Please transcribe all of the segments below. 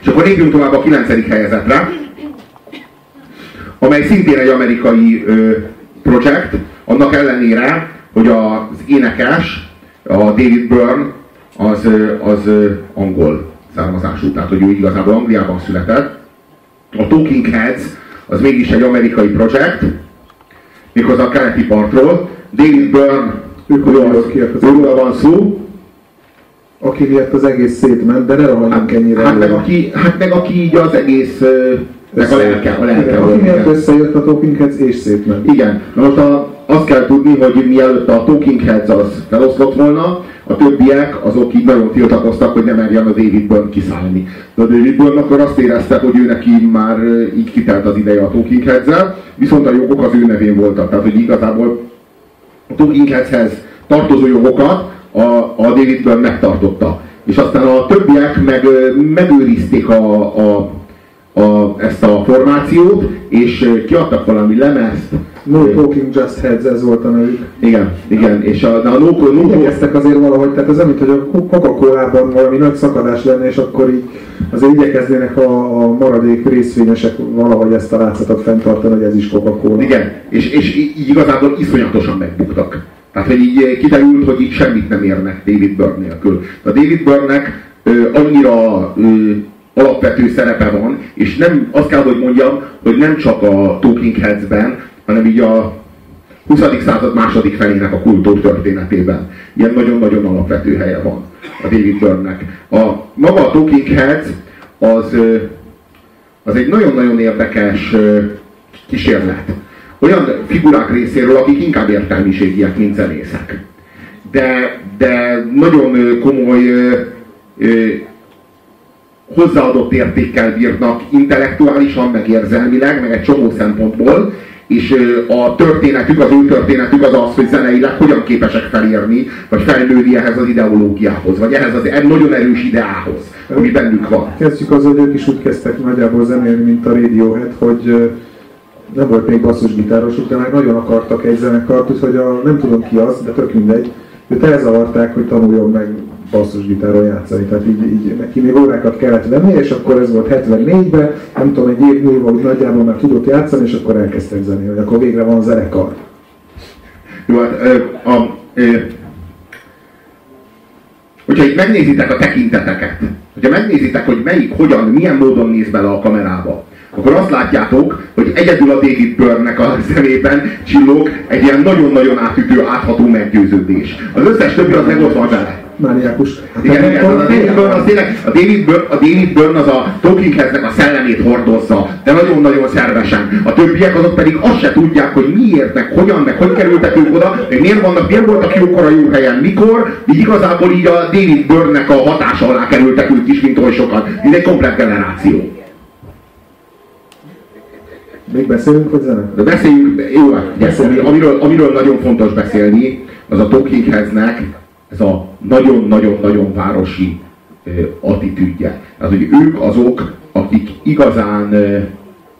És akkor lépjünk tovább a 9. helyezetre, amely szintén egy amerikai ö, projekt, annak ellenére, hogy az énekes, a David Byrne, az, az angol származású, tehát hogy ő igazából Angliában született. A Talking Heads az mégis egy amerikai projekt, méghozzá a keleti partról. David Byrne, ők őről van szó, aki miatt az egész szétment, de ne rohanjunk hát, ennyire. Hát meg, aki, hát meg aki így az egész meg a lelke, a lelke igen, aki miatt összejött a Talking Heads és szétment. Igen, na most a, azt kell tudni, hogy mielőtt a Talking Heads az feloszlott volna, a többiek azok így nagyon tiltakoztak, hogy nem merjen a David Byrne kiszállni. De a David Byrne akkor azt érezte, hogy ő neki már így kitelt az ideje a Talking heads viszont a jogok az ő nevén voltak. Tehát, hogy igazából a Talking Headshez tartozó jogokat a, a David Byrne megtartotta. És aztán a többiek meg megőrizték a, a, a, ezt a formációt, és kiadtak valami lemezt, No Talking Just Heads, ez volt a nevük. Igen, igen, és a, a no, no, no, Igyekeztek azért valahogy, tehát az amit, hogy a Coca-Colában valami nagy szakadás lenne, és akkor így azért igyekeznének a, a maradék részvényesek valahogy ezt a látszatot fenntartani, hogy ez is Coca-Cola. Igen, és, és így igazából iszonyatosan megbuktak. Tehát, hogy így kiderült, hogy így semmit nem érnek David Byrne nélkül. A David Byrne-nek annyira ö, alapvető szerepe van, és nem, azt kell, hogy mondjam, hogy nem csak a Talking Heads-ben, hanem így a 20. század második felének a kultúrtörténetében. Ilyen nagyon-nagyon alapvető helye van a David Byrne-nek. A, maga a Talking Heads az, az egy nagyon-nagyon érdekes kísérlet. Olyan figurák részéről, akik inkább értelmiségiek, mint zenészek. De, de nagyon komoly hozzáadott értékkel bírnak intellektuálisan, meg érzelmileg, meg egy csomó szempontból, és a történetük, az ő történetük az az, hogy zeneileg hogyan képesek felérni, vagy fejlődni ehhez az ideológiához, vagy ehhez az nagyon erős ideához, ami bennük van. Kezdjük azzal, hogy ők is úgy kezdtek nagyjából zenélni, mint a Radiohead, hogy nem volt még basszusgitárosuk, de meg nagyon akartak egy zenekart, hogy a, nem tudom ki az, de tök mindegy, őt elzavarták, hogy tanuljon meg basszusgitáron játszani. Tehát így, így neki még órákat kellett venni, és akkor ez volt 74-ben, nem tudom, egy év múlva úgy nagyjából már tudott játszani, és akkor elkezdtek zenélni, hogy akkor végre van zenekar. Jó, hát a, a, hogyha itt megnézitek a tekinteteket, hogyha megnézitek, hogy melyik, hogyan, milyen módon néz bele a kamerába, akkor azt látjátok, hogy egyedül a David Byrne-nek a szemében csillog egy ilyen nagyon-nagyon átütő, átható meggyőződés. Az összes többi az meg ott van vele mániákus. Igen, igen, a David Byrne az tényleg, a David Byrne, a David Byrne az a Talking Headsnek a szellemét hordozza, de nagyon-nagyon szervesen. A többiek azok pedig azt se tudják, hogy miért, meg hogyan, meg hogy kerültek ők oda, meg miért vannak, miért voltak jókor a jó helyen, mikor, így igazából így a David Byrne-nek a hatása alá kerültek ők is, mint oly sokan. Ez egy komplet generáció. Még beszélünk, zene? De beszéljünk, jó, beszélünk. Amiről, amiről nagyon fontos beszélni, az a Talking Headsnek ez a nagyon-nagyon-nagyon városi attitűdje. Tehát, hogy ők azok, akik igazán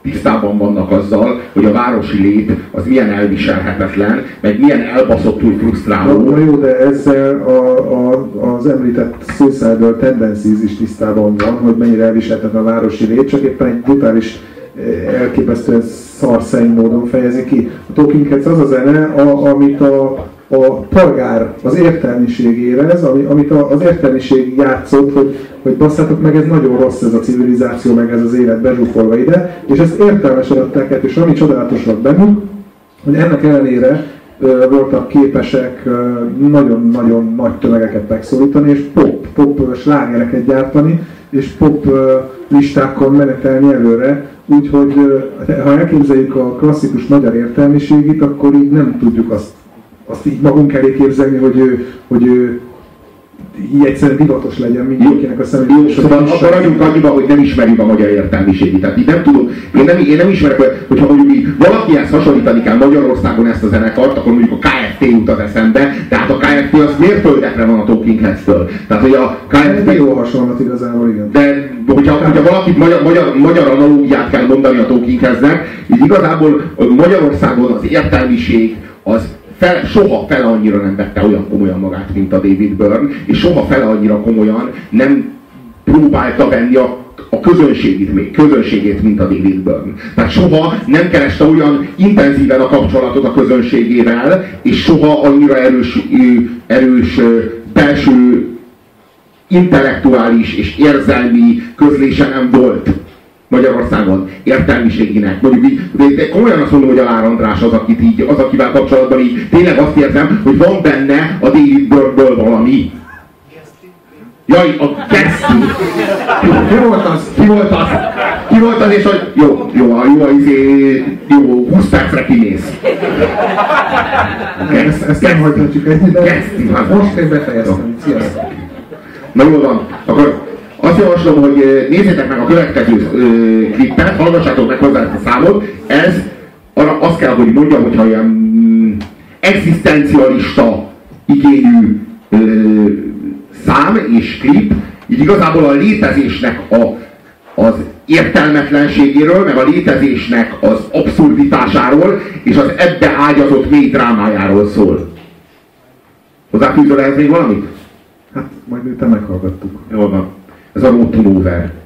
tisztában vannak azzal, hogy a városi lét az milyen elviselhetetlen, meg milyen elbaszottul frusztráló. Na, jó, de ezzel a, a, az említett Suicidal Tendencies is tisztában van, hogy mennyire elviselhetetlen a városi lét, csak éppen egy brutális elképesztően szarszein módon fejezi ki. A Talking Heads az a zene, a, amit a a polgár az értelmiség érez, ami, amit az értelmiség játszott, hogy, hogy basszátok meg, ez nagyon rossz ez a civilizáció, meg ez az élet bezsúfolva ide, és ezt értelmesen adták el, és ami csodálatos volt bennük, hogy ennek ellenére voltak képesek nagyon-nagyon nagy tömegeket megszólítani, és pop, pop slágereket gyártani, és pop listákon menetelni előre, úgyhogy ha elképzeljük a klasszikus magyar értelmiségét, akkor így nem tudjuk azt azt így magunk elé képzelni, hogy ő, hogy így egyszerűen divatos legyen mindenkinek a szemében. Jó, szóval akkor ragyunk annyiba, hogy nem ismerjük a magyar értelmiségét. Tehát így nem tudom, én nem, én nem ismerek, hogyha mondjuk így valakihez hasonlítani kell Magyarországon ezt a zenekart, akkor mondjuk a KFT jut az eszembe, tehát a KFT az mérföldekre van a Talking Heads-től. Tehát, hogy a KFT... Jó hasonlat igazából, igen. De hogyha, hogyha valaki magyar, magyar, magyar analógiát kell mondani a Talking Heads-nek, így igazából Magyarországon az értelmiség az fel, soha fele annyira nem vette olyan komolyan magát, mint a David Byrne, és soha fele annyira komolyan nem próbálta venni a, a közönségét, közönségét, mint a David Byrne. Tehát soha nem kereste olyan intenzíven a kapcsolatot a közönségével, és soha annyira erős, erős belső intellektuális és érzelmi közlése nem volt Magyarországon értelmiségének. Mondjuk így, de komolyan azt mondom, hogy a Lár András az, akit így, az, akivel kapcsolatban így tényleg azt érzem, hogy van benne a David Byrne-ből valami. Jaj, a Geszti! Ki volt az? Ki volt az? Ki volt az, és hogy jó, jó, jó, jó, izé, jó 20 percre kimész. Ezt, ezt nem hagyhatjuk ennyi, de Geszti, most én befejeztem. Sziasztok! Na jól van, akkor azt javaslom, hogy nézzétek meg a következő klippet, hallgassátok meg hozzá ezt a számot. Ez arra azt kell, hogy mondjam, hogyha olyan mm, egzisztencialista igényű ö, szám és klip, így igazából a létezésnek a, az értelmetlenségéről, meg a létezésnek az abszurditásáról, és az ebbe ágyazott mély drámájáról szól. Hozzáfűzöl ehhez még valamit? Hát majd miután meghallgattuk. Jól van. Ez a Road to Nowhere.